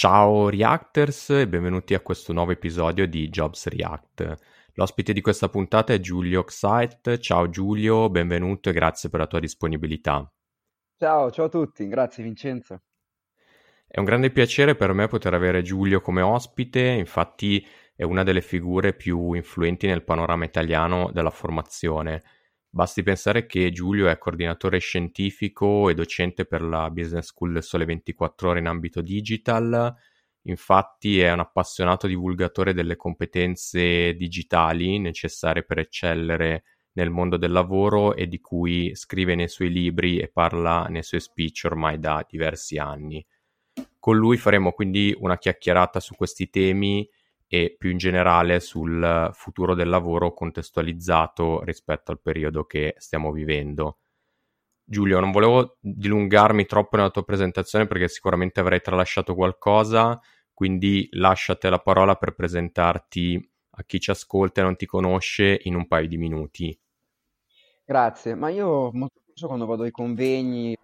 Ciao Reactors e benvenuti a questo nuovo episodio di Jobs React. L'ospite di questa puntata è Giulio Xite. Ciao Giulio, benvenuto e grazie per la tua disponibilità. Ciao, ciao a tutti, grazie Vincenzo. È un grande piacere per me poter avere Giulio come ospite, infatti è una delle figure più influenti nel panorama italiano della formazione Basti pensare che Giulio è coordinatore scientifico e docente per la Business School del Sole 24 Ore in ambito digital, infatti è un appassionato divulgatore delle competenze digitali necessarie per eccellere nel mondo del lavoro e di cui scrive nei suoi libri e parla nei suoi speech ormai da diversi anni. Con lui faremo quindi una chiacchierata su questi temi e più in generale sul futuro del lavoro contestualizzato rispetto al periodo che stiamo vivendo. Giulio, non volevo dilungarmi troppo nella tua presentazione perché sicuramente avrei tralasciato qualcosa, quindi lasciate la parola per presentarti a chi ci ascolta e non ti conosce in un paio di minuti. Grazie, ma io molto spesso quando vado ai convegni,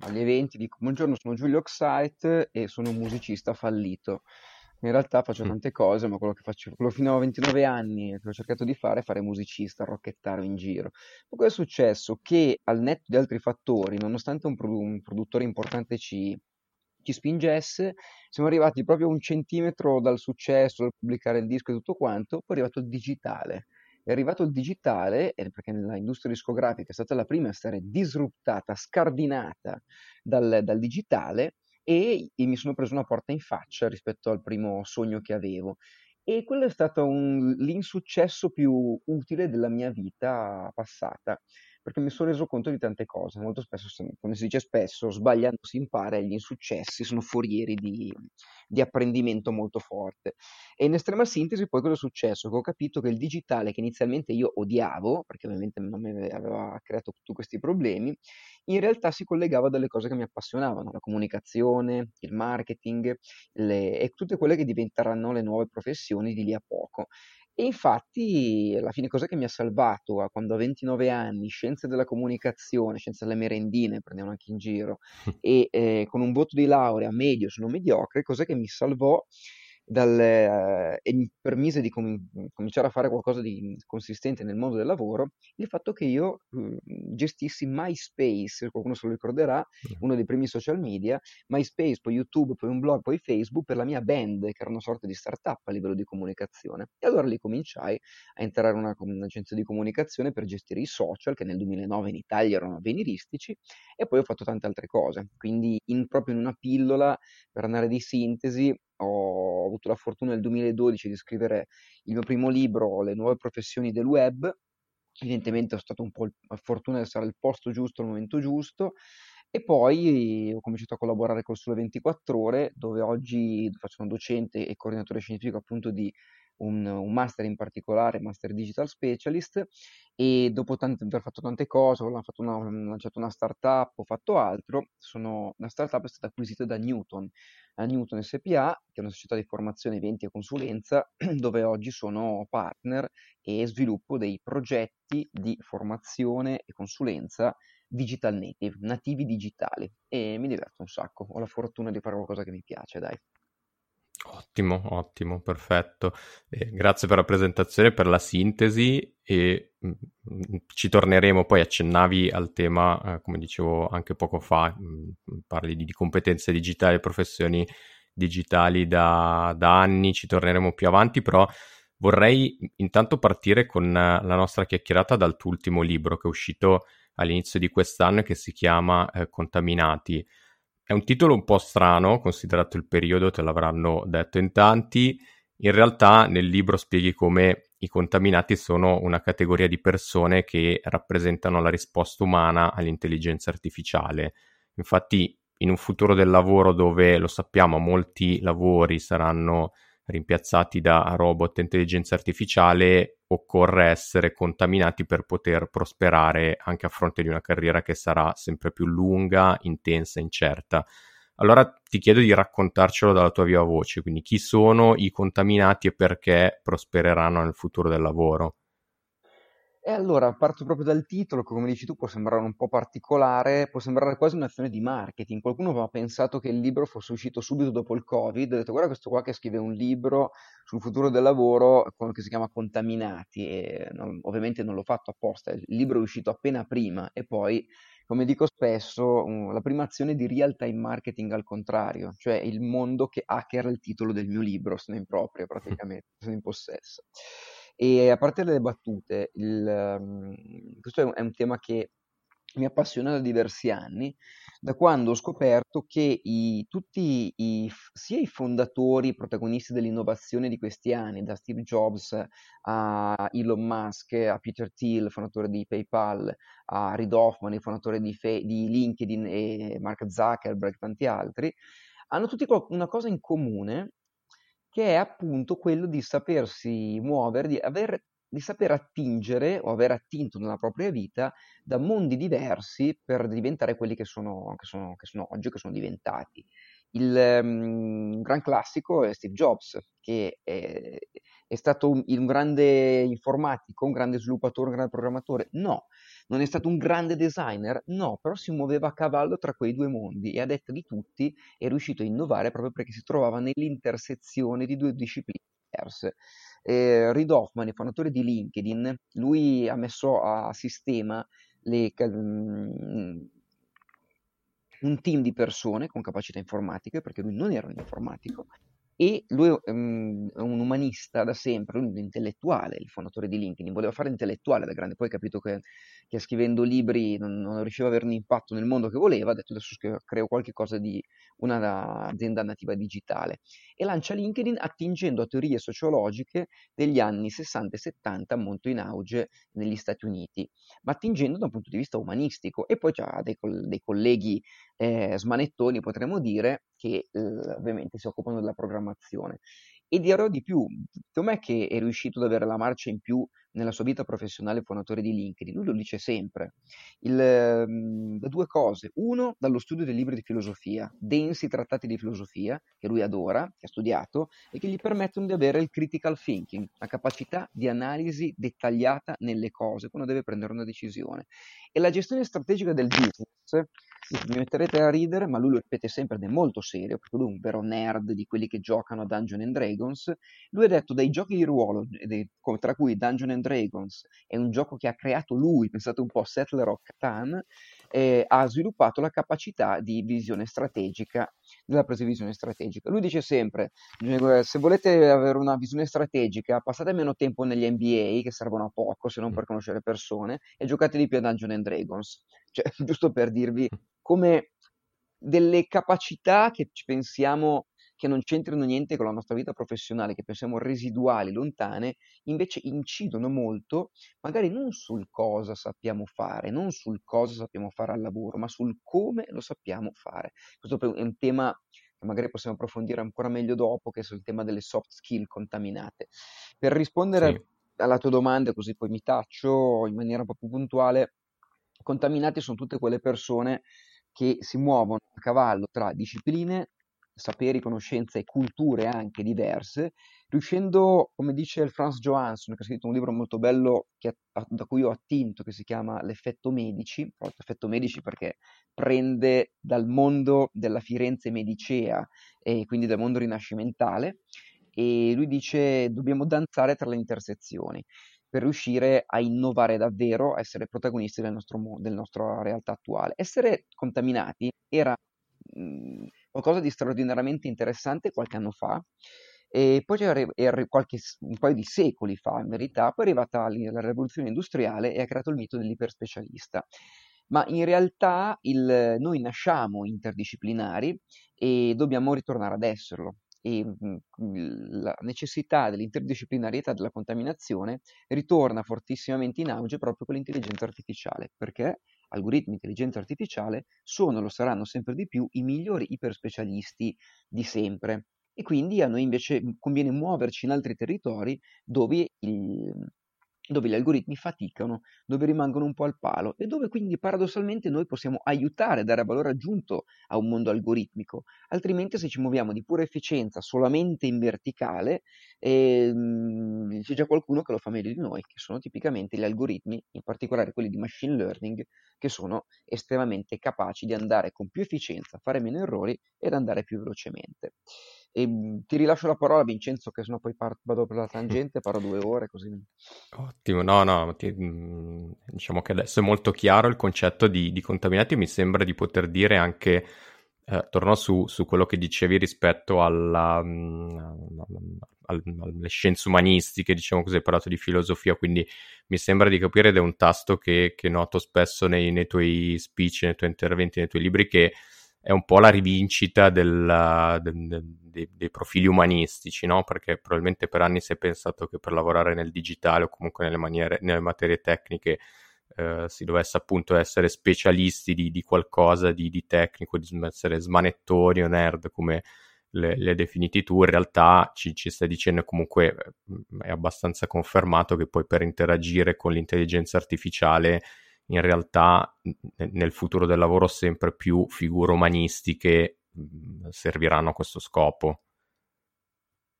agli eventi, dico buongiorno, sono Giulio Oxite e sono un musicista fallito. In realtà faccio tante cose, ma quello che faccio, quello fino a 29 anni che ho cercato di fare è fare musicista, rockettaro in giro. Ma cosa è successo? Che al netto di altri fattori, nonostante un, produ- un produttore importante ci, ci spingesse, siamo arrivati proprio un centimetro dal successo, dal pubblicare il disco e tutto quanto, poi è arrivato il digitale. È arrivato il digitale, perché l'industria discografica è stata la prima a essere disruptata, scardinata dal, dal digitale, e, e mi sono preso una porta in faccia rispetto al primo sogno che avevo. E quello è stato un, l'insuccesso più utile della mia vita passata, perché mi sono reso conto di tante cose. Molto spesso, come si dice spesso, sbagliando si impara e gli insuccessi sono forieri di, di apprendimento molto forte. E in estrema sintesi, poi cosa è successo? Che ho capito che il digitale, che inizialmente io odiavo, perché ovviamente non mi aveva creato tutti questi problemi, in realtà si collegava a delle cose che mi appassionavano, la comunicazione, il marketing le, e tutte quelle che diventeranno le nuove professioni di lì a poco. E infatti alla fine cosa che mi ha salvato a quando a 29 anni, scienze della comunicazione, scienze delle merendine, prendiamo anche in giro, e eh, con un voto di laurea medio, sono mediocre, cosa che mi salvò dal, eh, e mi permise di com- cominciare a fare qualcosa di consistente nel mondo del lavoro, il fatto che io eh, gestissi MySpace, qualcuno se lo ricorderà, uno dei primi social media, MySpace, poi YouTube, poi un blog, poi Facebook per la mia band, che era una sorta di startup a livello di comunicazione. E allora lì cominciai a entrare in una, un'agenzia di comunicazione per gestire i social, che nel 2009 in Italia erano avveniristici, e poi ho fatto tante altre cose. Quindi in, proprio in una pillola, per andare di sintesi, ho avuto la fortuna nel 2012 di scrivere il mio primo libro, Le nuove professioni del web. Evidentemente ho stato un po' la fortuna di essere al posto giusto al momento giusto. E poi ho cominciato a collaborare col Sole 24 Ore, dove oggi faccio un docente e coordinatore scientifico appunto di un, un master in particolare, Master Digital Specialist, e dopo tante, aver fatto tante cose, ho fatto una, lanciato una startup, ho fatto altro, sono, la startup è stata acquisita da Newton, la Newton SPA, che è una società di formazione, eventi e consulenza, dove oggi sono partner e sviluppo dei progetti di formazione e consulenza digital native, nativi digitali e mi diverto un sacco, ho la fortuna di fare qualcosa che mi piace, dai. Ottimo, ottimo, perfetto. Eh, grazie per la presentazione, per la sintesi e mh, mm, mm, ci torneremo. Poi accennavi al tema, eh, come dicevo anche poco fa, mh, mm, parli di, di, competenze digitali, professioni digitali da, da, anni, ci torneremo più avanti, però vorrei intanto partire con la nostra chiacchierata dal tuo ultimo libro che è uscito all'inizio di quest'anno e che si chiama eh, Contaminati. È un titolo un po' strano, considerato il periodo, te l'avranno detto in tanti. In realtà nel libro spieghi come i contaminati sono una categoria di persone che rappresentano la risposta umana all'intelligenza artificiale. Infatti, in un futuro del lavoro dove lo sappiamo, molti lavori saranno rimpiazzati da robot e intelligenza artificiale, occorre essere contaminati per poter prosperare anche a fronte di una carriera che sarà sempre più lunga, intensa, incerta. Allora ti chiedo di raccontarcelo dalla tua viva voce, quindi chi sono i contaminati e perché prospereranno nel futuro del lavoro. E allora parto proprio dal titolo, che come dici tu può sembrare un po' particolare, può sembrare quasi un'azione di marketing. Qualcuno aveva pensato che il libro fosse uscito subito dopo il Covid, ha detto guarda questo qua che scrive un libro sul futuro del lavoro che si chiama Contaminati e non- ovviamente non l'ho fatto apposta, il libro è uscito appena prima e poi, come dico spesso, la prima azione di real time marketing al contrario, cioè il mondo che hackera il titolo del mio libro, se ne impropria praticamente, se ne in possesso. E a parte le battute, il, mhmm, questo è un, è un tema che mi appassiona da diversi anni, da quando ho scoperto che i, tutti i, sia i fondatori, i protagonisti dell'innovazione di questi anni, da Steve Jobs a Elon Musk, a Peter Thiel, fondatore di PayPal, a Reid Hoffman, fondatore di, Fe- di LinkedIn e Mark Zuckerberg e tanti altri, hanno tutti una cosa in comune che è appunto quello di sapersi muovere, di, aver, di saper attingere o aver attinto nella propria vita da mondi diversi per diventare quelli che sono, che sono, che sono oggi, che sono diventati. Il um, gran classico è Steve Jobs, che è, è stato un, un, grande informatico, un grande sviluppatore, un grande programmatore? No. Non è stato un grande designer? No, però si muoveva a cavallo tra quei due mondi e a detta di tutti è riuscito a innovare proprio perché si trovava nell'intersezione di due discipline diverse. Eh, Reid Hoffman, il fondatore di LinkedIn, lui ha messo a sistema le, um, un team di persone con capacità informatiche, perché lui non era un informatico, e lui è un umanista da sempre, un intellettuale, il fondatore di LinkedIn, voleva fare intellettuale da grande, poi ha capito che, che scrivendo libri non, non, riusciva ad avere un impatto nel mondo che voleva, ha detto adesso creo qualche cosa di un'azienda nativa digitale e lancia LinkedIn attingendo a teorie sociologiche degli anni 60 e 70 molto in auge negli Stati Uniti, ma attingendo da un punto di vista umanistico e poi ha dei, dei colleghi eh, smanettoni, potremmo dire, che eh, ovviamente si occupano della programmazione. E dirò di più, com'è che è riuscito ad avere la marcia in più nella sua vita professionale fondatore di LinkedIn? Lui lo dice sempre. Il, da due cose. Uno, dallo studio dei libri di filosofia, densi trattati di filosofia, che lui adora, che ha studiato, e che gli permettono di avere il critical thinking, la capacità di analisi dettagliata nelle cose quando deve prendere una decisione. E la gestione strategica del business mi metterete a ridere, ma lui lo ripete sempre ed è molto serio, perché lui è un vero nerd di quelli che giocano a Dungeons and Dragons. Lui ha detto dai giochi di ruolo, tra cui Dungeons and Dragons, è un gioco che ha creato lui, pensate un po' Settler of Catan, eh, ha sviluppato la capacità di visione strategica, della presa di visione strategica. Lui dice sempre, se volete avere una visione strategica, passate meno tempo negli NBA, che servono a poco, se non per conoscere persone, e giocate di più a Dungeons and Dragons. Cioè, giusto per dirvi come delle capacità che ci pensiamo che non c'entrino niente con la nostra vita professionale, che pensiamo residuali, lontane, invece incidono molto, magari non sul cosa sappiamo fare, non sul cosa sappiamo fare al lavoro, ma sul come lo sappiamo fare. Questo è un tema che magari possiamo approfondire ancora meglio dopo, che è il tema delle soft skill contaminate. Per rispondere sì. alla tua domanda, così poi mi taccio in maniera un po' più puntuale, contaminati sono tutte quelle persone che si muovono a cavallo tra discipline saperi, conoscenze e culture anche diverse, riuscendo, come dice il Franz Johansson, che ha scritto un libro molto bello che, da cui ho attinto, che si chiama L'effetto Medici, l'effetto Medici perché prende dal mondo della Firenze medicea e quindi dal mondo rinascimentale, e lui dice dobbiamo danzare tra le intersezioni per riuscire a innovare davvero, a essere protagonisti del nostro, della nostra realtà attuale. Essere contaminati era mh, qualcosa di straordinariamente interessante qualche anno fa. E poi c'era qualche, un paio di secoli fa, in verità, poi è arrivata la rivoluzione industriale e ha creato il mito dell'iperspecialista. Ma in realtà il, noi nasciamo interdisciplinari e dobbiamo ritornare ad esserlo. E la necessità dell'interdisciplinarietà della contaminazione ritorna fortissimamente in auge proprio con l'intelligenza artificiale. Perché? algoritmi di intelligenza artificiale sono, lo saranno sempre di più, i migliori iperspecialisti di sempre. E quindi a noi invece conviene muoverci in altri territori dove il, dove gli algoritmi faticano, dove rimangono un po' al palo e dove quindi paradossalmente noi possiamo aiutare, dare valore aggiunto a un mondo algoritmico. Altrimenti se ci muoviamo di pura efficienza solamente in verticale, ehm, c'è già qualcuno che lo fa meglio di noi, che sono tipicamente gli algoritmi, in particolare quelli di machine learning, che sono estremamente capaci di andare con più efficienza, fare meno errori ed andare più velocemente. E mhmm, ti rilascio la parola, Vincenzo, che sennò poi par- vado per la tangente, parlo due ore così. Ottimo, no, no, ti, mhmm, diciamo che adesso è molto chiaro il concetto di, di contaminati. Mi sembra di poter dire anche, eh, torno su, su, quello che dicevi rispetto alla, mh, mhmm, al, alle scienze umanistiche, diciamo così, hai parlato di filosofia, quindi mi sembra di capire ed è un tasto che, che noto spesso nei, nei tuoi speech, nei tuoi interventi, nei tuoi libri, che è un po' la rivincita del, del, dei, dei, profili umanistici, no? Perché probabilmente per anni si è pensato che per lavorare nel digitale o comunque nelle, maniere, nelle materie tecniche eh, si dovesse appunto essere specialisti di, di qualcosa di, di, tecnico, di essere smanettoni o nerd come le, le definiti tu. In realtà ci, ci stai dicendo comunque è abbastanza confermato che poi per interagire con l'intelligenza artificiale in realtà nel futuro del lavoro sempre più figure umanistiche serviranno a questo scopo.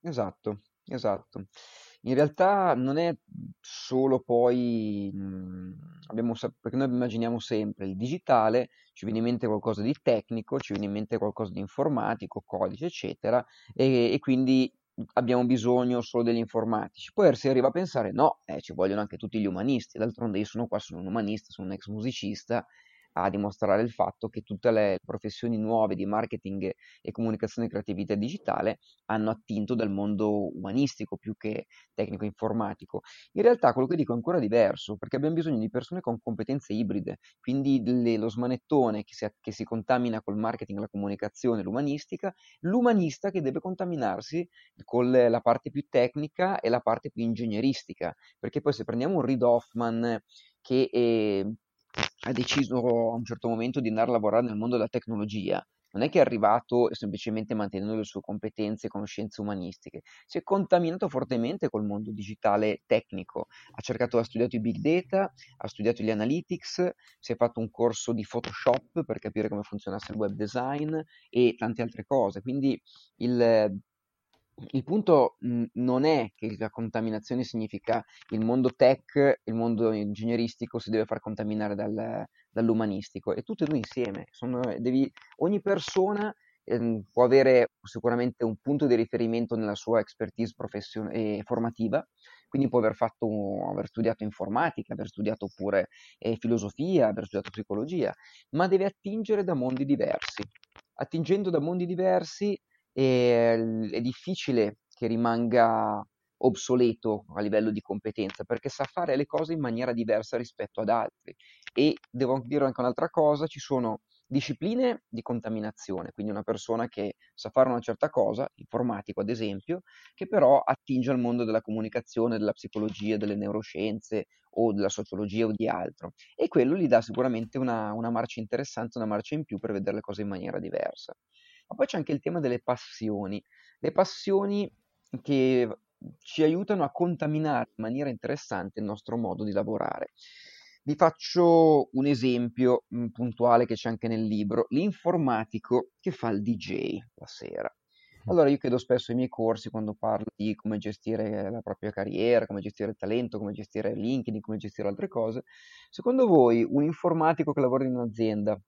Esatto, esatto. In realtà non è solo poi, abbiamo, perché noi immaginiamo sempre il digitale, ci viene in mente qualcosa di tecnico, ci viene in mente qualcosa di informatico, codice, eccetera, e, e quindi abbiamo bisogno solo degli informatici. Poi si arriva a pensare, no, eh, ci vogliono anche tutti gli umanisti, d'altronde io sono qua, sono un umanista, sono un ex musicista a dimostrare il fatto che tutte le professioni nuove di marketing e comunicazione creatività digitale hanno attinto dal mondo umanistico più che tecnico-informatico. In realtà quello che dico è ancora diverso, perché abbiamo bisogno di persone con competenze ibride, quindi le, lo smanettone che si, che si contamina col marketing, la comunicazione, l'umanistica, l'umanista che deve contaminarsi con la parte più tecnica e la parte più ingegneristica, perché poi se prendiamo un Reid Hoffman che eh, ha deciso a un certo momento di andare a lavorare nel mondo della tecnologia, non è che è arrivato semplicemente mantenendo le sue competenze e conoscenze umanistiche, si è contaminato fortemente col mondo digitale tecnico, ha cercato, ha studiato i big data, ha studiato gli analytics, si è fatto un corso di Photoshop per capire come funzionasse il web design e tante altre cose, quindi il il punto non è che la contaminazione significa il mondo tech, il mondo ingegneristico si deve far contaminare dal, dall'umanistico, è tutto e due insieme. Sono, devi, ogni persona eh, può avere sicuramente un punto di riferimento nella sua expertise profession- eh, formativa, quindi può aver, fatto, aver studiato informatica, aver studiato pure eh, filosofia, aver studiato psicologia, ma deve attingere da mondi diversi. Attingendo da mondi diversi e è difficile che rimanga obsoleto a livello di competenza perché sa fare le cose in maniera diversa rispetto ad altri. E devo dire anche un'altra cosa, ci sono discipline di contaminazione, quindi una persona che sa fare una certa cosa, informatico ad esempio, che però attinge al mondo della comunicazione, della psicologia, delle neuroscienze o della sociologia o di altro. E quello gli dà sicuramente una, una marcia interessante, una marcia in più per vedere le cose in maniera diversa. Ma poi c'è anche il tema delle passioni. Le passioni che ci aiutano a contaminare in maniera interessante il nostro modo di lavorare. Vi faccio un esempio mh, puntuale che c'è anche nel libro, l'informatico che fa il DJ la sera. Allora io chiedo spesso ai miei corsi quando parlo di come gestire la propria carriera, come gestire il talento, come gestire LinkedIn, come gestire altre cose. Secondo voi un informatico che lavora in un'azienda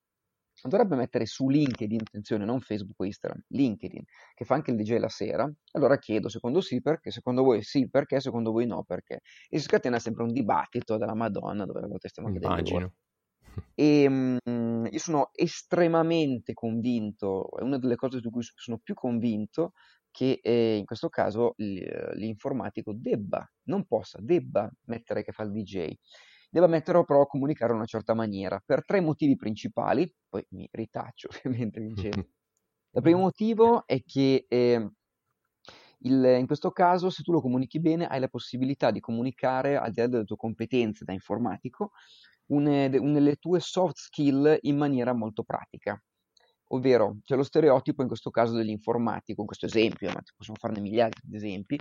dovrebbe mettere su LinkedIn, attenzione, non Facebook o Instagram, LinkedIn, che fa anche il DJ la sera, allora chiedo secondo sì perché, secondo voi sì perché, secondo voi no perché. E si scatena sempre un dibattito della Madonna dove a volte stiamo chiedendo Immagino. E mh, io sono estremamente convinto, è una delle cose su cui sono più convinto, che eh, in questo caso l'informatico debba, non possa, debba mettere che fa il DJ deve mettere però a comunicare in una certa maniera, per tre motivi principali, poi mi ritaccio ovviamente Vincenzo. Il primo motivo è che eh, il, in questo caso, se tu lo comunichi bene, hai la possibilità di comunicare, al di là delle tue competenze da informatico, une, une, le tue soft skill in maniera molto pratica. Ovvero, c'è lo stereotipo in questo caso dell'informatico, in questo esempio, ma possiamo farne migliaia di esempi.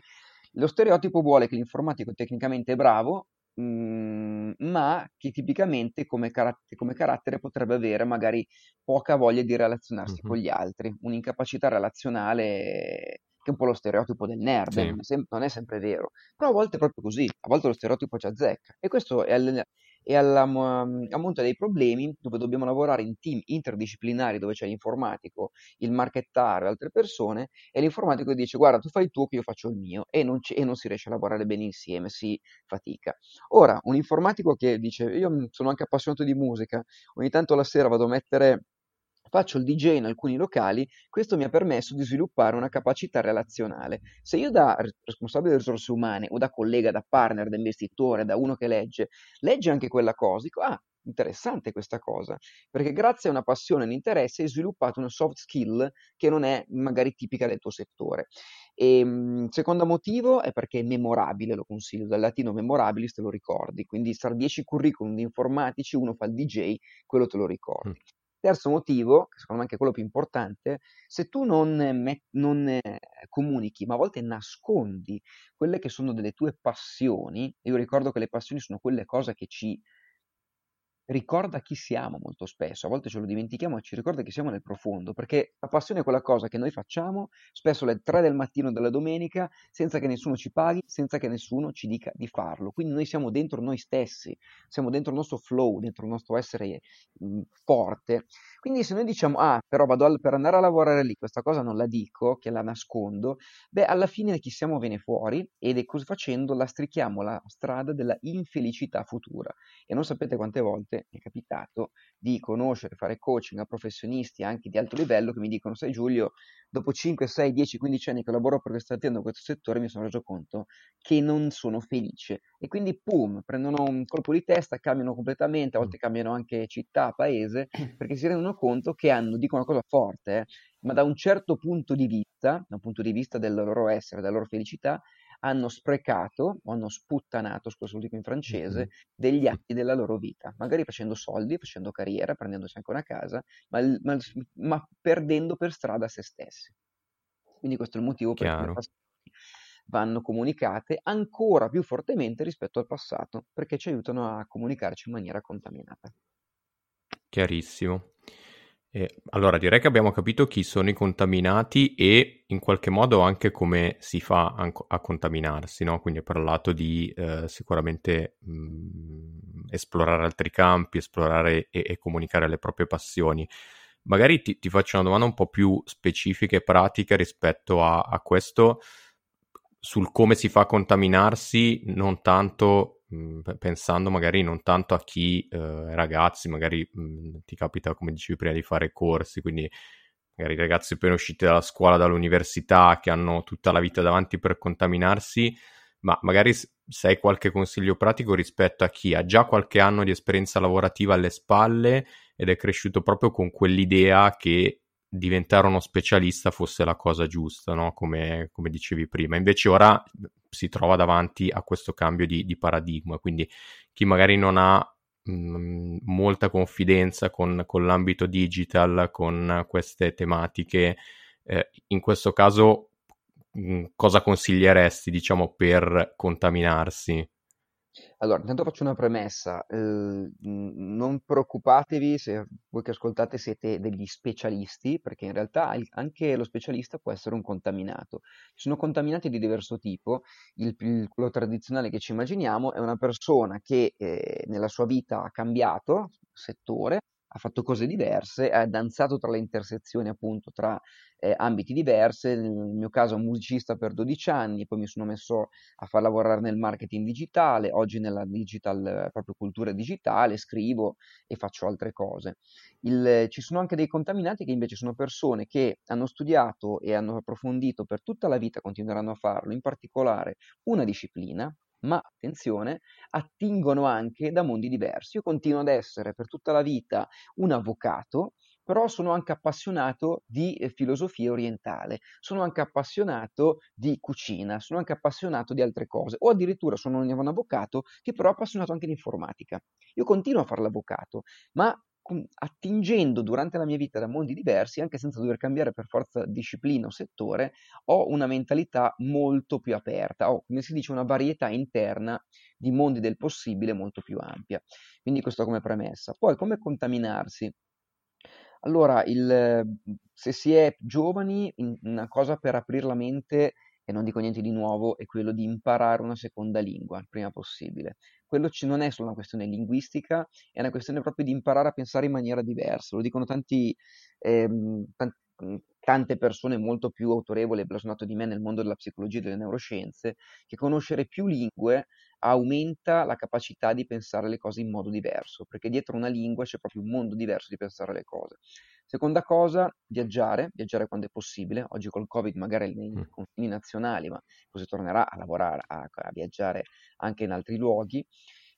Lo stereotipo vuole che l'informatico tecnicamente è bravo, Mhmm, ma che tipicamente come carat come carattere potrebbe avere magari poca voglia di relazionarsi con gli altri, un'incapacità relazionale che è un po' lo stereotipo del nerd, Sì. non è sem non è sempre vero, però a volte è proprio così, a volte lo stereotipo ci azzecca e questo è al e alla a monte dei problemi dove dobbiamo lavorare in team interdisciplinari, dove c'è l'informatico, il marchettare, altre persone, e l'informatico dice guarda tu fai il tuo che io faccio il mio e non, e non si riesce a lavorare bene insieme, si fatica. Ora, un informatico che dice io sono anche appassionato di musica, ogni tanto la sera vado a mettere faccio il DJ in alcuni locali, questo mi ha permesso di sviluppare una capacità relazionale. Se io da responsabile delle risorse umane o da collega, da partner, da investitore, da uno che legge, legge anche quella cosa, dico, ah, interessante questa cosa, perché grazie a una passione e un interesse hai sviluppato una soft skill che non è magari tipica del tuo settore. E ehm, secondo motivo è perché è memorabile, lo consiglio, dal latino memorabilis te lo ricordi, quindi tra 10 curriculum di informatici uno fa il DJ, quello te lo ricordi. Mm. Terzo motivo, secondo me anche quello più importante, se tu non, met- non eh, comunichi, ma a volte nascondi quelle che sono delle tue passioni, io ricordo che le passioni sono quelle cose che ci ricorda chi siamo molto spesso, a volte ce lo dimentichiamo e ci ricorda chi siamo nel profondo, perché la passione è quella cosa che noi facciamo spesso alle 3 del mattino della domenica senza che nessuno ci paghi, senza che nessuno ci dica di farlo. Quindi noi siamo dentro noi stessi, siamo dentro il nostro flow, dentro il nostro essere mh, mhmm, forte. Quindi se noi diciamo, ah, però vado al, per andare a lavorare lì, questa cosa non la dico, che la nascondo, beh, alla fine chi siamo viene fuori ed è così facendo lastrichiamo la strada della infelicità futura. E non sapete quante volte volte mi è capitato di conoscere, fare coaching a professionisti anche di alto livello che mi dicono, sai Giulio, dopo 5, 6, 10, 15 anni che lavoro per questa azienda in questo settore mi sono reso conto che non sono felice e quindi pum, prendono un colpo di testa, cambiano completamente, a volte cambiano anche città, paese, perché si rendono conto che hanno, dico una cosa forte, eh, ma da un certo punto di vista, da un punto di vista del loro essere, della loro felicità, hanno sprecato o hanno sputtanato, scusa lo dico in francese, degli atti della loro vita, magari facendo soldi, facendo carriera, prendendosi anche una casa, ma, ma, ma perdendo per strada se stessi. Quindi questo è il motivo per cui le vanno comunicate ancora più fortemente rispetto al passato, perché ci aiutano a comunicarci in maniera contaminata. Chiarissimo. Eh, allora, direi che abbiamo capito chi sono i contaminati e in qualche modo anche come si fa a, contaminarsi, no? Quindi ho parlato di eh, sicuramente mh, mm, esplorare altri campi, esplorare e, e, comunicare le proprie passioni. Magari ti, ti, faccio una domanda un po' più specifica e pratica rispetto a, a questo, sul come si fa a contaminarsi, non tanto Mhmm, pensando magari non tanto a chi eh, ragazzi, magari mh, mhmm, ti capita, come dicevi prima, di fare corsi, quindi magari ragazzi appena usciti dalla scuola, dall'università, che hanno tutta la vita davanti per contaminarsi, ma magari se hai qualche consiglio pratico rispetto a chi ha già qualche anno di esperienza lavorativa alle spalle ed è cresciuto proprio con quell'idea che diventare uno specialista fosse la cosa giusta, no? come, come, dicevi prima. Invece ora si trova davanti a questo cambio di, di, paradigma, quindi chi magari non ha mm, molta confidenza con, con, l'ambito digital, con queste tematiche. Eh, in questo caso, mh, mm, cosa consiglieresti, diciamo, per contaminarsi? Allora, intanto faccio una premessa, ehm, non preoccupatevi se voi che ascoltate siete degli specialisti, perché in realtà anche lo specialista può essere un contaminato. Ci sono contaminati di diverso tipo, il, il- quello tradizionale che ci immaginiamo è una persona che eh, nella sua vita ha cambiato settore, ha fatto cose diverse, ha danzato tra le intersezioni appunto tra eh, ambiti diversi, nel mio caso musicista per 12 anni, poi mi sono messo a far lavorare nel marketing digitale, oggi nella digital, proprio cultura digitale, scrivo e faccio altre cose. Il, ci sono anche dei contaminati che invece sono persone che hanno studiato e hanno approfondito per tutta la vita, continueranno a farlo, in particolare una disciplina, ma attenzione, attingono anche da mondi diversi. Io continuo ad essere per tutta la vita un avvocato, però sono anche appassionato di eh, filosofia orientale, sono anche appassionato di cucina, sono anche appassionato di altre cose, o addirittura sono un avvocato che però è appassionato anche di informatica. Io continuo a fare l'avvocato, ma attingendo durante la mia vita da mondi diversi, anche senza dover cambiare per forza disciplina o settore, ho una mentalità molto più aperta, ho, come si dice, una varietà interna di mondi del possibile molto più ampia. Quindi questo come premessa. Poi come contaminarsi? Allora, il, se si è giovani, una cosa per aprire la mente, e non dico niente di nuovo, è quello di imparare una seconda lingua il prima possibile quello ci non è solo una questione linguistica, è una questione proprio di imparare a pensare in maniera diversa. Lo dicono tanti, ehm, tanti tante persone molto più autorevoli e blasonate di me nel mondo della psicologia e delle neuroscienze, che conoscere più lingue aumenta la capacità di pensare le cose in modo diverso, perché dietro una lingua c'è proprio un mondo diverso di pensare le cose. Seconda cosa, viaggiare, viaggiare quando è possibile. Oggi col Covid magari nei mm. confini nazionali, ma si tornerà a lavorare, a, a viaggiare anche in altri luoghi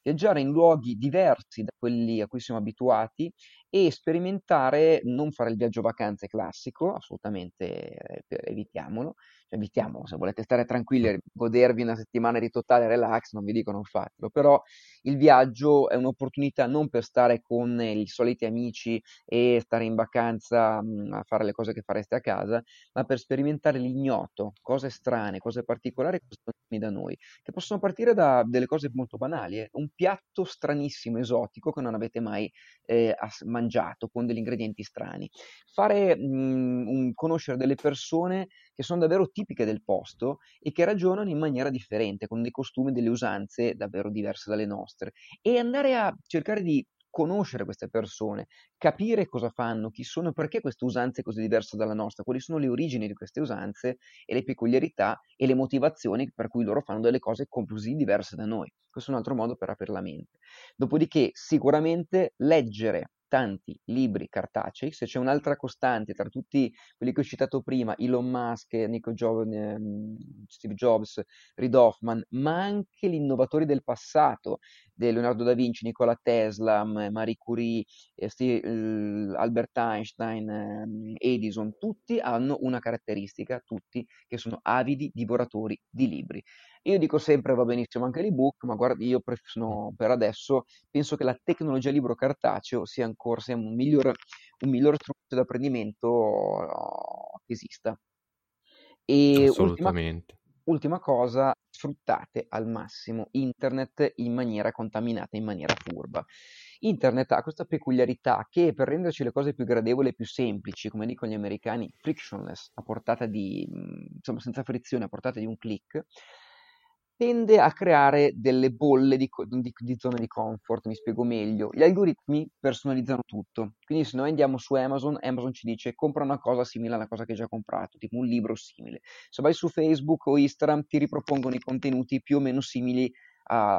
viaggiare in luoghi diversi da quelli a cui siamo abituati e sperimentare, non fare il viaggio vacanze classico, assolutamente eh, evitiamolo, cioè evitiamolo, se volete stare tranquilli e godervi una settimana di totale relax, non vi dico non fatelo, però il viaggio è un'opportunità non per stare con i soliti amici e stare in vacanza mh, a fare le cose che fareste a casa, ma per sperimentare l'ignoto, cose strane, cose particolari che sono da noi, che possono partire da delle cose molto banali, eh? un piatto stranissimo, esotico che non avete mai eh, mangiato con degli ingredienti strani. Fare, mh, un, conoscere delle persone che sono davvero tipiche del posto e che ragionano in maniera differente, con dei costumi, delle usanze davvero diverse dalle nostre e andare a cercare di conoscere queste persone, capire cosa fanno, chi sono, perché questa usanza è così diversa dalla nostra, quali sono le origini di queste usanze e le peculiarità e le motivazioni per cui loro fanno delle cose così diverse da noi. Questo è un altro modo per aprire la mente. Dopodiché, sicuramente leggere tanti libri cartacei, se c'è un'altra costante tra tutti quelli che ho citato prima, Elon Musk, Nico jo- ehm, Steve Jobs, Reid Hoffman, ma anche gli innovatori del passato, di Leonardo da Vinci, Nikola Tesla, Marie Curie, eh, Albert Einstein, ehm, Edison, tutti hanno una caratteristica, tutti, che sono avidi divoratori di libri. Io dico sempre va benissimo anche l'ebook, ma guarda, io pref- sono, per adesso penso che la tecnologia libro cartaceo sia ancora sia un miglior, un miglior strumento di apprendimento uh, che esista. E Assolutamente. Ultima, ultima cosa, sfruttate al massimo internet in maniera contaminata, in maniera furba. Internet ha questa peculiarità che per renderci le cose più gradevoli e più semplici, come dicono gli americani, frictionless, a portata di, insomma, senza frizione, a portata di un click, tende a creare delle bolle di, di, di, zone di comfort, mi spiego meglio. Gli algoritmi personalizzano tutto, quindi se noi andiamo su Amazon, Amazon ci dice compra una cosa simile alla cosa che hai già comprato, tipo un libro simile. Se vai su Facebook o Instagram ti ripropongono i contenuti più o meno simili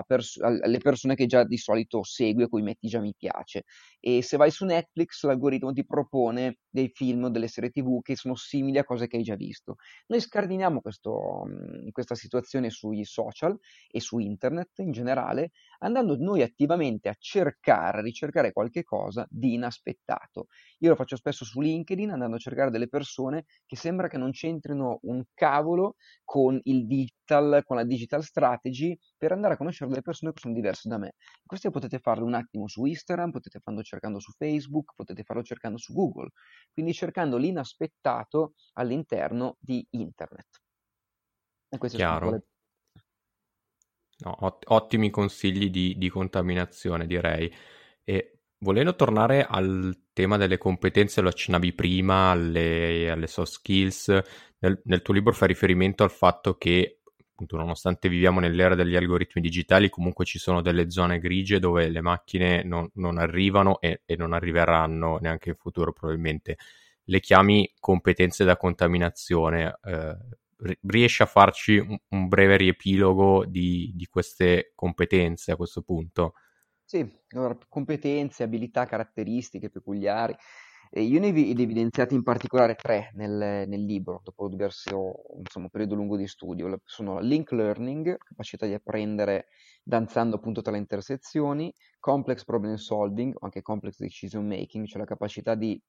pers- alle persone che già di solito segui, a cui metti già mi piace. E se vai su Netflix, l'algoritmo ti propone dei film o delle serie tv che sono simili a cose che hai già visto. Noi scardiniamo questo, questa situazione sui social e su internet in generale, andando noi attivamente a cercare, a ricercare qualche cosa di inaspettato. Io lo faccio spesso su LinkedIn, andando a cercare delle persone che sembra che non c'entrino un cavolo con il digital, con la digital strategy, per andare a conoscere delle persone che sono diverse da me. Questo potete farlo un attimo su Instagram, potete farlo cercando su Facebook, potete farlo cercando su Google, quindi cercando l'inaspettato all'interno di internet. E queste Chiaro. sono le... no, ot- ottimi consigli di, di contaminazione, direi. E volendo tornare al tema delle competenze, lo accennavi prima, alle, alle soft skills, nel, nel, tuo libro fai riferimento al fatto che appunto, nonostante viviamo nell'era degli algoritmi digitali, comunque ci sono delle zone grigie dove le macchine non, non arrivano e, e, non arriveranno neanche in futuro probabilmente. Le chiami competenze da contaminazione. Eh, riesci a farci un, un breve riepilogo di, di, queste competenze a questo punto? Sì, allora, competenze, abilità, caratteristiche peculiari. E io ne ho evidenziati in particolare tre nel, nel libro, dopo diverso insomma, periodo lungo di studio. Sono link learning, capacità di apprendere danzando appunto tra le intersezioni, complex problem solving, o anche complex decision making, cioè la capacità di,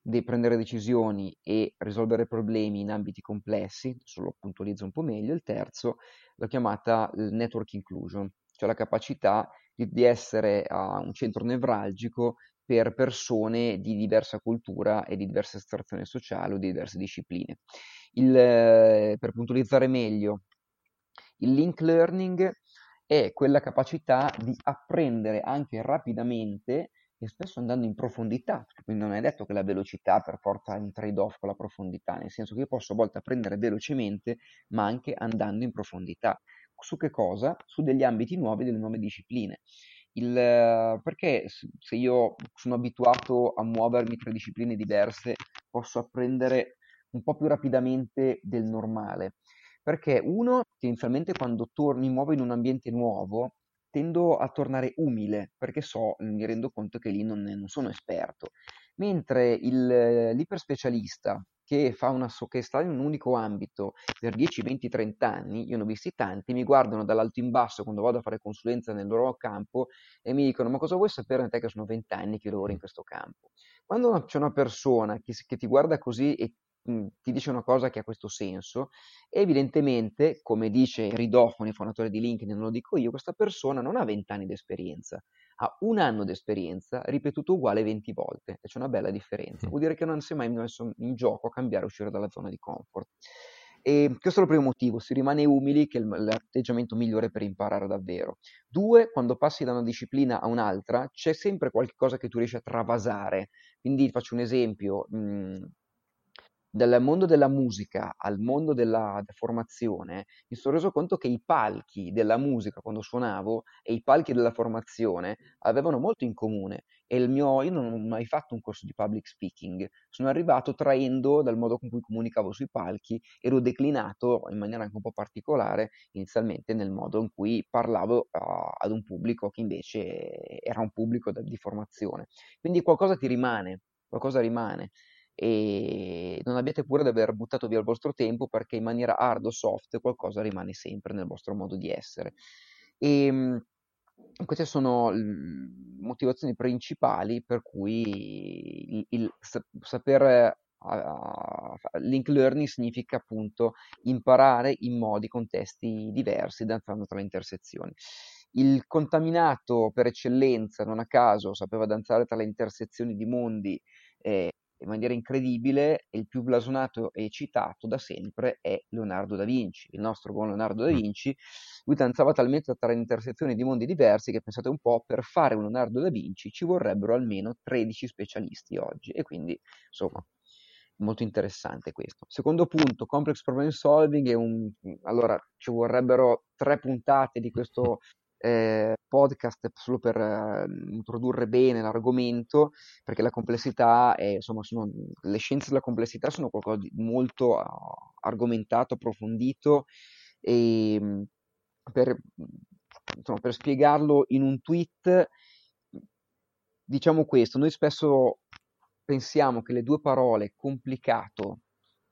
di prendere decisioni e risolvere problemi in ambiti complessi, adesso lo puntualizzo un po' meglio. Il terzo l'ho chiamata network inclusion, cioè la capacità di, essere uh, un centro nevralgico per persone di diversa cultura e di diversa estrazione sociale o di diverse discipline. Il, eh, per puntualizzare meglio, il link learning è quella capacità di apprendere anche rapidamente e spesso andando in profondità, quindi non è detto che la velocità per forza è un trade-off con la profondità, nel senso che io posso a volte apprendere velocemente, ma anche andando in profondità. Su che cosa? Su degli ambiti nuovi, delle nuove discipline. Il, perché se io sono abituato a muovermi tra discipline diverse posso apprendere un po' più rapidamente del normale? Perché uno, tendenzialmente quando tor- mi muovo in un ambiente nuovo, tendo a tornare umile, perché so, mi rendo conto che lì non, non sono esperto. Mentre il, l'iperspecialista che, fa una, che sta in un unico ambito per 10, 20, 30 anni, io ne ho visti tanti, mi guardano dall'alto in basso quando vado a fare consulenza nel loro campo e mi dicono ma cosa vuoi sapere da te che sono 20 anni che lavoro in questo campo? Quando c'è una persona che, che ti guarda così e mhmm, ti dice una cosa che ha questo senso, evidentemente, come dice Ridofoni, fondatore di LinkedIn, non lo dico io, questa persona non ha 20 anni di esperienza, ha un anno di esperienza ripetuto uguale 20 volte e c'è una bella differenza. Vuol dire che non si è mai messo in gioco a cambiare uscire dalla zona di comfort. E questo è il primo motivo, si rimane umili, che è l'atteggiamento migliore per imparare davvero. Due, quando passi da una disciplina a un'altra, c'è sempre qualcosa che tu riesci a travasare. Quindi faccio un esempio, mh, mhmm, dal mondo della musica al mondo della formazione, mi sono reso conto che i palchi della musica quando suonavo e i palchi della formazione avevano molto in comune. E il mio, io non ho mai fatto un corso di public speaking, sono arrivato traendo dal modo con cui comunicavo sui palchi e l'ho declinato in maniera anche un po' particolare inizialmente nel modo in cui parlavo uh, ad un pubblico che invece era un pubblico di formazione. Quindi qualcosa ti rimane, qualcosa rimane e non abbiate paura di aver buttato via il vostro tempo perché in maniera hard o soft qualcosa rimane sempre nel vostro modo di essere. E ehm, queste sono le motivazioni principali per cui il, il saper uh, link learning significa appunto imparare in modi, contesti diversi, danzando tra le intersezioni. Il contaminato per eccellenza, non a caso, sapeva danzare tra le intersezioni di mondi eh, in maniera incredibile e il più blasonato e citato da sempre è Leonardo da Vinci, il nostro buon Leonardo da Vinci. Lui danzava talmente tra intersezioni di mondi diversi che pensate un po', per fare un Leonardo da Vinci ci vorrebbero almeno 13 specialisti oggi e quindi insomma molto interessante questo. Secondo punto, complex problem solving è un allora ci vorrebbero tre puntate di questo eh, podcast solo per eh, introdurre bene l'argomento, perché la complessità è, insomma, sono, le scienze della complessità sono qualcosa di molto uh, argomentato, approfondito e mm, per, insomma, per spiegarlo in un tweet diciamo questo, noi spesso pensiamo che le due parole complicato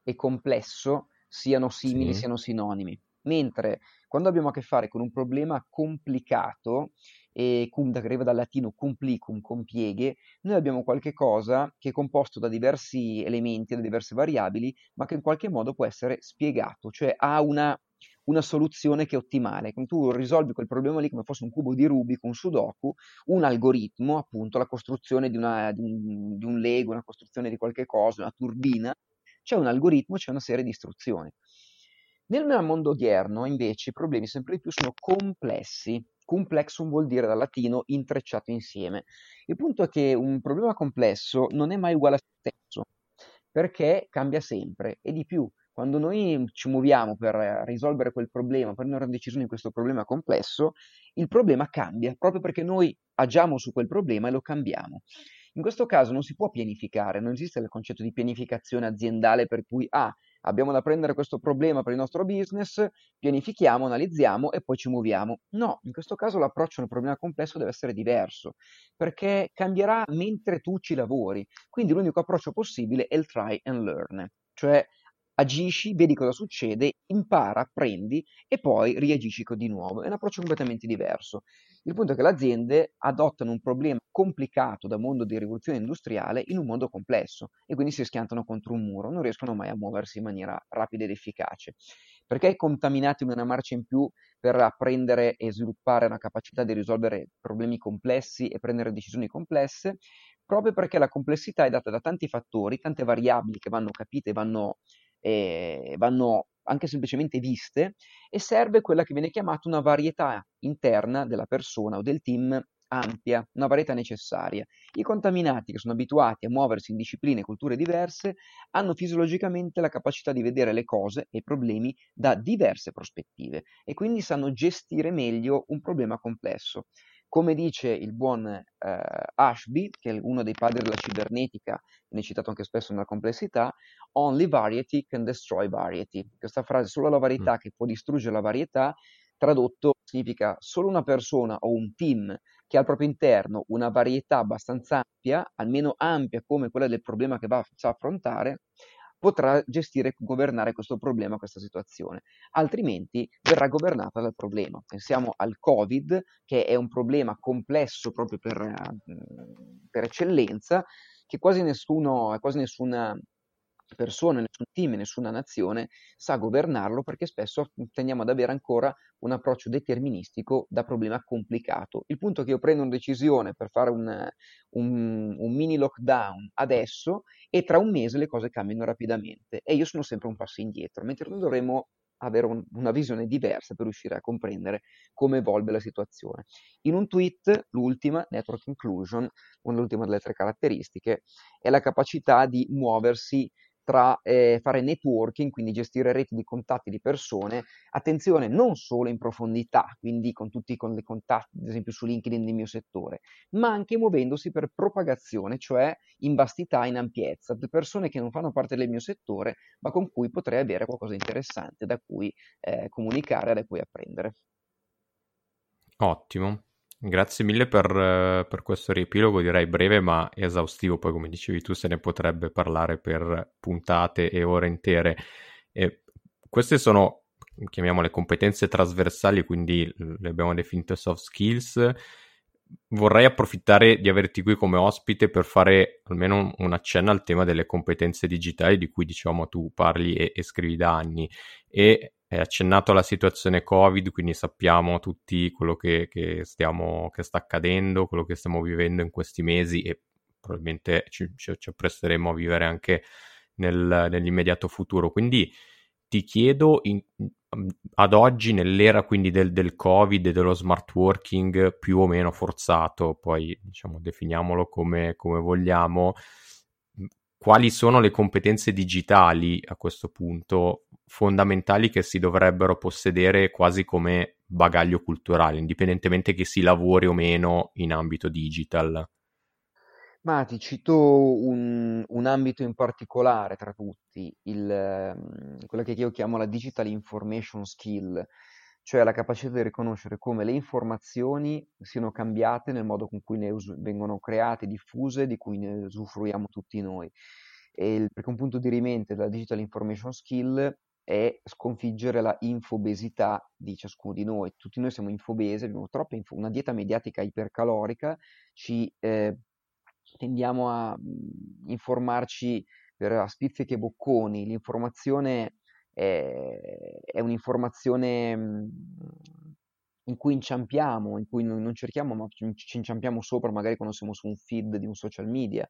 e complesso siano simili, Sì. siano sinonimi. Mentre quando abbiamo a che fare con un problema complicato, e cum deriva dal latino complicum, compieghe, noi abbiamo qualche cosa che è composto da diversi elementi, da diverse variabili, ma che in qualche modo può essere spiegato, cioè ha una, una soluzione che è ottimale. Quando tu risolvi quel problema lì come fosse un cubo di Rubik, un Sudoku, un algoritmo, appunto la costruzione di, una, di, un, di un Lego, una costruzione di qualche cosa, una turbina, c'è un algoritmo, c'è una serie di istruzioni. Nel mondo odierno, invece, i problemi sempre di più sono complessi. Complexum vuol dire dal latino intrecciato insieme. Il punto è che un problema complesso non è mai uguale a se stesso, perché cambia sempre e di più. Quando noi ci muoviamo per risolvere quel problema, per prendere una decisione in questo problema complesso, il problema cambia proprio perché noi agiamo su quel problema e lo cambiamo. In questo caso non si può pianificare, non esiste il concetto di pianificazione aziendale per cui ah, abbiamo da prendere questo problema per il nostro business, pianifichiamo, analizziamo e poi ci muoviamo. No, in questo caso l'approccio a problema complesso deve essere diverso, perché cambierà mentre tu ci lavori. Quindi l'unico approccio possibile è il try and learn, cioè agisci, vedi cosa succede, impara, apprendi e poi reagisci di nuovo. È un approccio completamente diverso. Il punto è che le aziende adottano un problema complicato da mondo di rivoluzione industriale in un mondo complesso e quindi si schiantano contro un muro, non riescono mai a muoversi in maniera rapida ed efficace. Perché contaminati una marcia in più per apprendere e sviluppare una capacità di risolvere problemi complessi e prendere decisioni complesse? Proprio perché la complessità è data da tanti fattori, tante variabili che vanno capite, vanno eh, vanno anche semplicemente viste e serve quella che viene chiamata una varietà interna della persona o del team ampia, una varietà necessaria. I contaminati che sono abituati a muoversi in discipline e culture diverse hanno fisiologicamente la capacità di vedere le cose e i problemi da diverse prospettive e quindi sanno gestire meglio un problema complesso. Come dice il buon eh, Ashby, che è uno dei padri della cibernetica, viene citato anche spesso nella complessità, only variety can destroy variety. Questa frase, solo la varietà mm. che può distruggere la varietà, tradotto significa solo una persona o un team che ha al proprio interno una varietà abbastanza ampia, almeno ampia come quella del problema che va a affrontare, potrà gestire e governare questo problema, questa situazione. Altrimenti verrà governata dal problema. Pensiamo al Covid, che è un problema complesso proprio per, mm, per eccellenza, che quasi nessuno, quasi nessuna persona, nessun team, nessuna nazione sa governarlo perché spesso tendiamo ad avere ancora un approccio deterministico da problema complicato. Il punto è che io prendo una decisione per fare un, un, un mini lockdown adesso e tra un mese le cose cambiano rapidamente e io sono sempre un passo indietro, mentre noi dovremmo avere un, una visione diversa per riuscire a comprendere come evolve la situazione. In un tweet, l'ultima, Network Inclusion, un'ultima delle tre caratteristiche, è la capacità di muoversi tra eh, fare networking, quindi gestire reti di contatti di persone, attenzione non solo in profondità, quindi con tutti con i contatti, ad esempio su LinkedIn nel mio settore, ma anche muovendosi per propagazione, cioè in vastità, in ampiezza, di persone che non fanno parte del mio settore, ma con cui potrei avere qualcosa di interessante da cui eh, comunicare, da cui apprendere. Ottimo. Grazie mille per, per, questo riepilogo, direi breve ma esaustivo, poi come dicevi tu se ne potrebbe parlare per puntate e ore intere. E queste sono, chiamiamole competenze trasversali, quindi le abbiamo definite soft skills. Vorrei approfittare di averti qui come ospite per fare almeno un accenno al tema delle competenze digitali di cui diciamo tu parli e, e scrivi da anni e è accennato alla situazione Covid, quindi sappiamo tutti quello che, che, stiamo, che sta accadendo, quello che stiamo vivendo in questi mesi e probabilmente ci, ci, ci appresteremo a vivere anche nel, nell'immediato futuro. Quindi ti chiedo in, ad oggi, nell'era quindi del, del, Covid e dello smart working più o meno forzato, poi diciamo definiamolo come, come vogliamo, quali sono le competenze digitali a questo punto fondamentali che si dovrebbero possedere quasi come bagaglio culturale, indipendentemente che si lavori o meno in ambito digital? Ma ti cito un, un ambito in particolare tra tutti, il, ehm, quella che io chiamo la digital information skill, cioè la capacità di riconoscere come le informazioni siano cambiate nel modo con cui ne us- vengono create, diffuse, di cui ne usufruiamo tutti noi. Il, perché un punto di rimente della digital information skill è sconfiggere la infobesità di ciascuno di noi. Tutti noi siamo infobesi, abbiamo troppa info, una dieta mediatica ipercalorica, ci eh, tendiamo a mh, informarci per a spizzichi e bocconi, l'informazione è, è un'informazione mhmm, in cui inciampiamo, in cui non, cerchiamo, ma ci inciampiamo sopra magari quando siamo su un feed di un social media.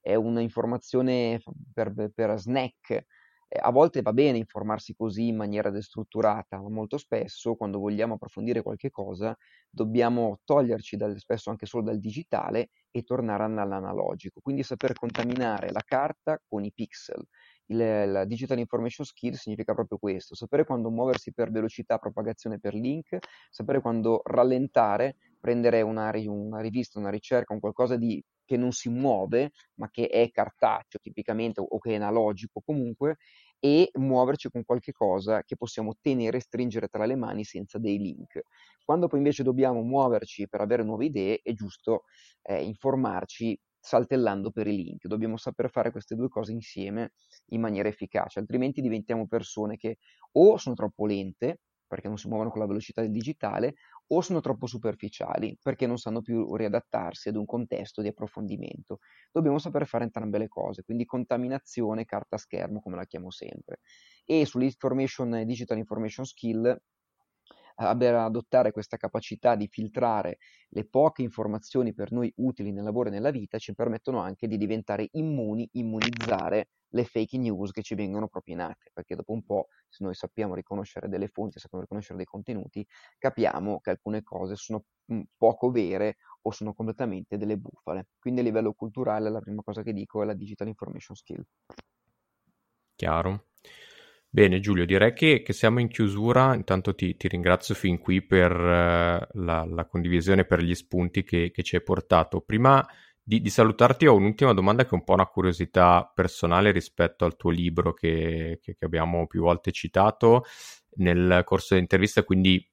È un'informazione per, per snack. A volte va bene informarsi così in maniera destrutturata, ma molto spesso quando vogliamo approfondire qualche cosa dobbiamo toglierci dal, spesso anche solo dal digitale e tornare all'analogico. Quindi saper contaminare la carta con i pixel, il, la digital information skill significa proprio questo, sapere quando muoversi per velocità, propagazione per link, sapere quando rallentare, prendere una, una rivista, una ricerca, un qualcosa di, che non si muove, ma che è cartaceo tipicamente o che è analogico comunque, e muoverci con qualche cosa che possiamo tenere e stringere tra le mani senza dei link. Quando poi invece dobbiamo muoverci per avere nuove idee, è giusto eh, informarci saltellando per i link. Dobbiamo saper fare queste due cose insieme in maniera efficace, altrimenti diventiamo persone che o sono troppo lente, perché non si muovono con la velocità del digitale, o sono troppo superficiali, perché non sanno più riadattarsi ad un contesto di approfondimento. Dobbiamo saper fare entrambe le cose, quindi contaminazione, carta schermo, come la chiamo sempre. E sull'information digital information skill adottare questa capacità di filtrare le poche informazioni per noi utili nel lavoro e nella vita ci permettono anche di diventare immuni, immunizzare le fake news che ci vengono propinate, perché dopo un po', se noi sappiamo riconoscere delle fonti, sappiamo riconoscere dei contenuti, capiamo che alcune cose sono poco vere o sono completamente delle bufale. Quindi a livello culturale la prima cosa che dico è la digital information skill. Chiaro. Bene Giulio, direi che, che siamo in chiusura, intanto ti, ti ringrazio fin qui per uh, la, la, condivisione, per gli spunti che, che ci hai portato. Prima di, di, salutarti ho un'ultima domanda che è un po' una curiosità personale rispetto al tuo libro che, che abbiamo più volte citato nel corso dell'intervista, quindi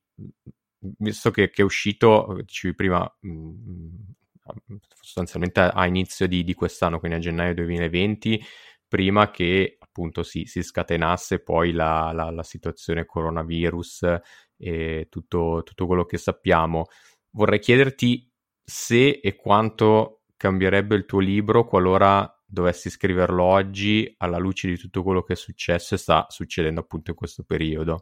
visto che, è uscito, dicevi prima, mh, mm, sostanzialmente a inizio di, di quest'anno, quindi a gennaio 2020, prima che appunto si, si scatenasse poi la, la, la, situazione coronavirus e tutto, tutto quello che sappiamo. Vorrei chiederti se e quanto cambierebbe il tuo libro qualora dovessi scriverlo oggi alla luce di tutto quello che è successo e sta succedendo appunto in questo periodo.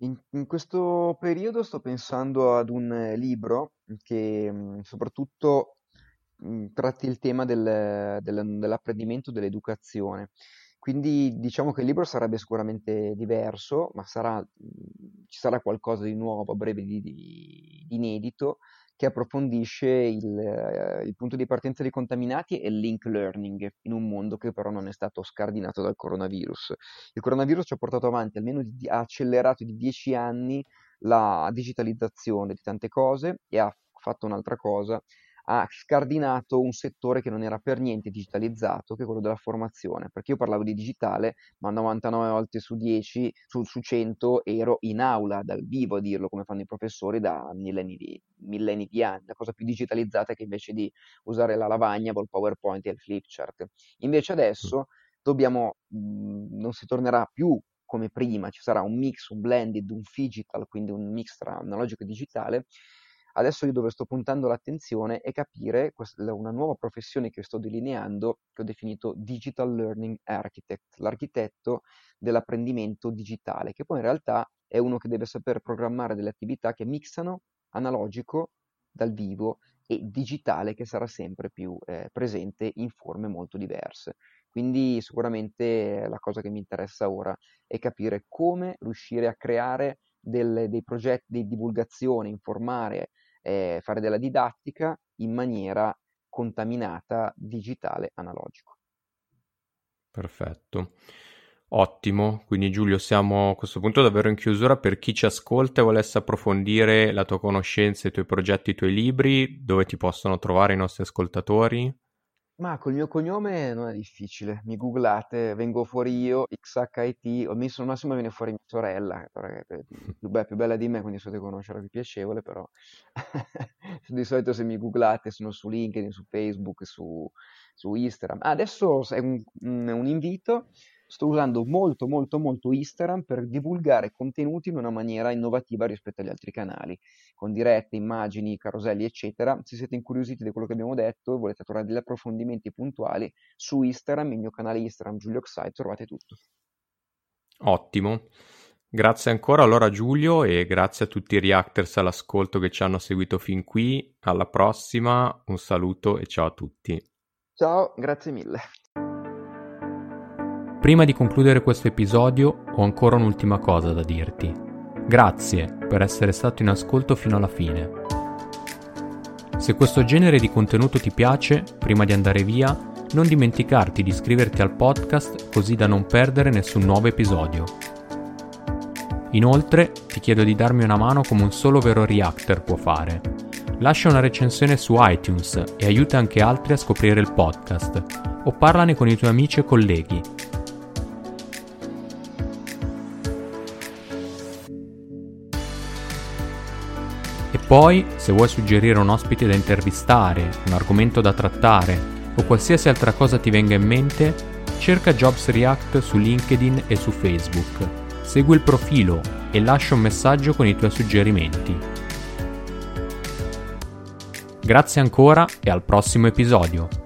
In, in questo periodo sto pensando ad un libro che soprattutto mh, tratti il tema del, del, dell'apprendimento, dell'educazione. Quindi diciamo che il libro sarebbe sicuramente diverso, ma sarà, ci sarà qualcosa di nuovo, a breve di, di, di inedito, che approfondisce il, eh, il, punto di partenza dei contaminati e il link learning in un mondo che però non è stato scardinato dal coronavirus. Il coronavirus ci ha portato avanti, almeno di, ha accelerato di dieci anni la digitalizzazione di tante cose e ha fatto un'altra cosa, ha scardinato un settore che non era per niente digitalizzato, che è quello della formazione, perché io parlavo di digitale, ma 99 volte su 10, su, su 100 ero in aula, dal vivo a dirlo, come fanno i professori da millenni di, millenni di anni, la cosa più digitalizzata è che invece di usare la lavagna, il PowerPoint e il flipchart. Invece adesso dobbiamo, mh, mhmm, non si tornerà più come prima, ci sarà un mix, un blended, un digital, quindi un mix tra analogico e digitale, Adesso io dove sto puntando l'attenzione è capire una nuova professione che sto delineando, che ho definito Digital Learning Architect, l'architetto dell'apprendimento digitale, che poi in realtà è uno che deve saper programmare delle attività che mixano analogico dal vivo e digitale che sarà sempre più eh, presente in forme molto diverse. Quindi sicuramente la cosa che mi interessa ora è capire come riuscire a creare del, dei progetti di divulgazione, informare eh, fare della didattica in maniera contaminata digitale analogico. Perfetto. Ottimo, quindi Giulio siamo a questo punto davvero in chiusura. Per chi ci ascolta e volesse approfondire la tua conoscenza, i tuoi progetti, i tuoi libri, dove ti possono trovare i nostri ascoltatori? Ma col mio cognome non è difficile, mi googlate, vengo fuori io, XHIT, ho messo al massimo viene fuori mia sorella, perché è più, be- più bella di me, quindi so di conoscerla più piacevole, però di solito se mi googlate sono su LinkedIn, su Facebook, su, su Instagram. Adesso è un, un invito sto usando molto molto molto Instagram per divulgare contenuti in una maniera innovativa rispetto agli altri canali, con dirette, immagini, caroselli, eccetera. Se siete incuriositi di quello che abbiamo detto e volete trovare degli approfondimenti puntuali, su Instagram, il mio canale Instagram Giulio Oxide, trovate tutto. Ottimo. Grazie ancora allora Giulio e grazie a tutti i reactors all'ascolto che ci hanno seguito fin qui. Alla prossima, un saluto e ciao a tutti. Ciao, grazie mille. Prima di concludere questo episodio ho ancora un'ultima cosa da dirti. Grazie per essere stato in ascolto fino alla fine. Se questo genere di contenuto ti piace, prima di andare via, non dimenticarti di iscriverti al podcast così da non perdere nessun nuovo episodio. Inoltre ti chiedo di darmi una mano come un solo vero reactor può fare. Lascia una recensione su iTunes e aiuta anche altri a scoprire il podcast o parlane con i tuoi amici e colleghi Poi, se vuoi suggerire un ospite da intervistare, un argomento da trattare o qualsiasi altra cosa ti venga in mente, cerca Jobs React su LinkedIn e su Facebook. Segui il profilo e lascia un messaggio con i tuoi suggerimenti. Grazie ancora e al prossimo episodio.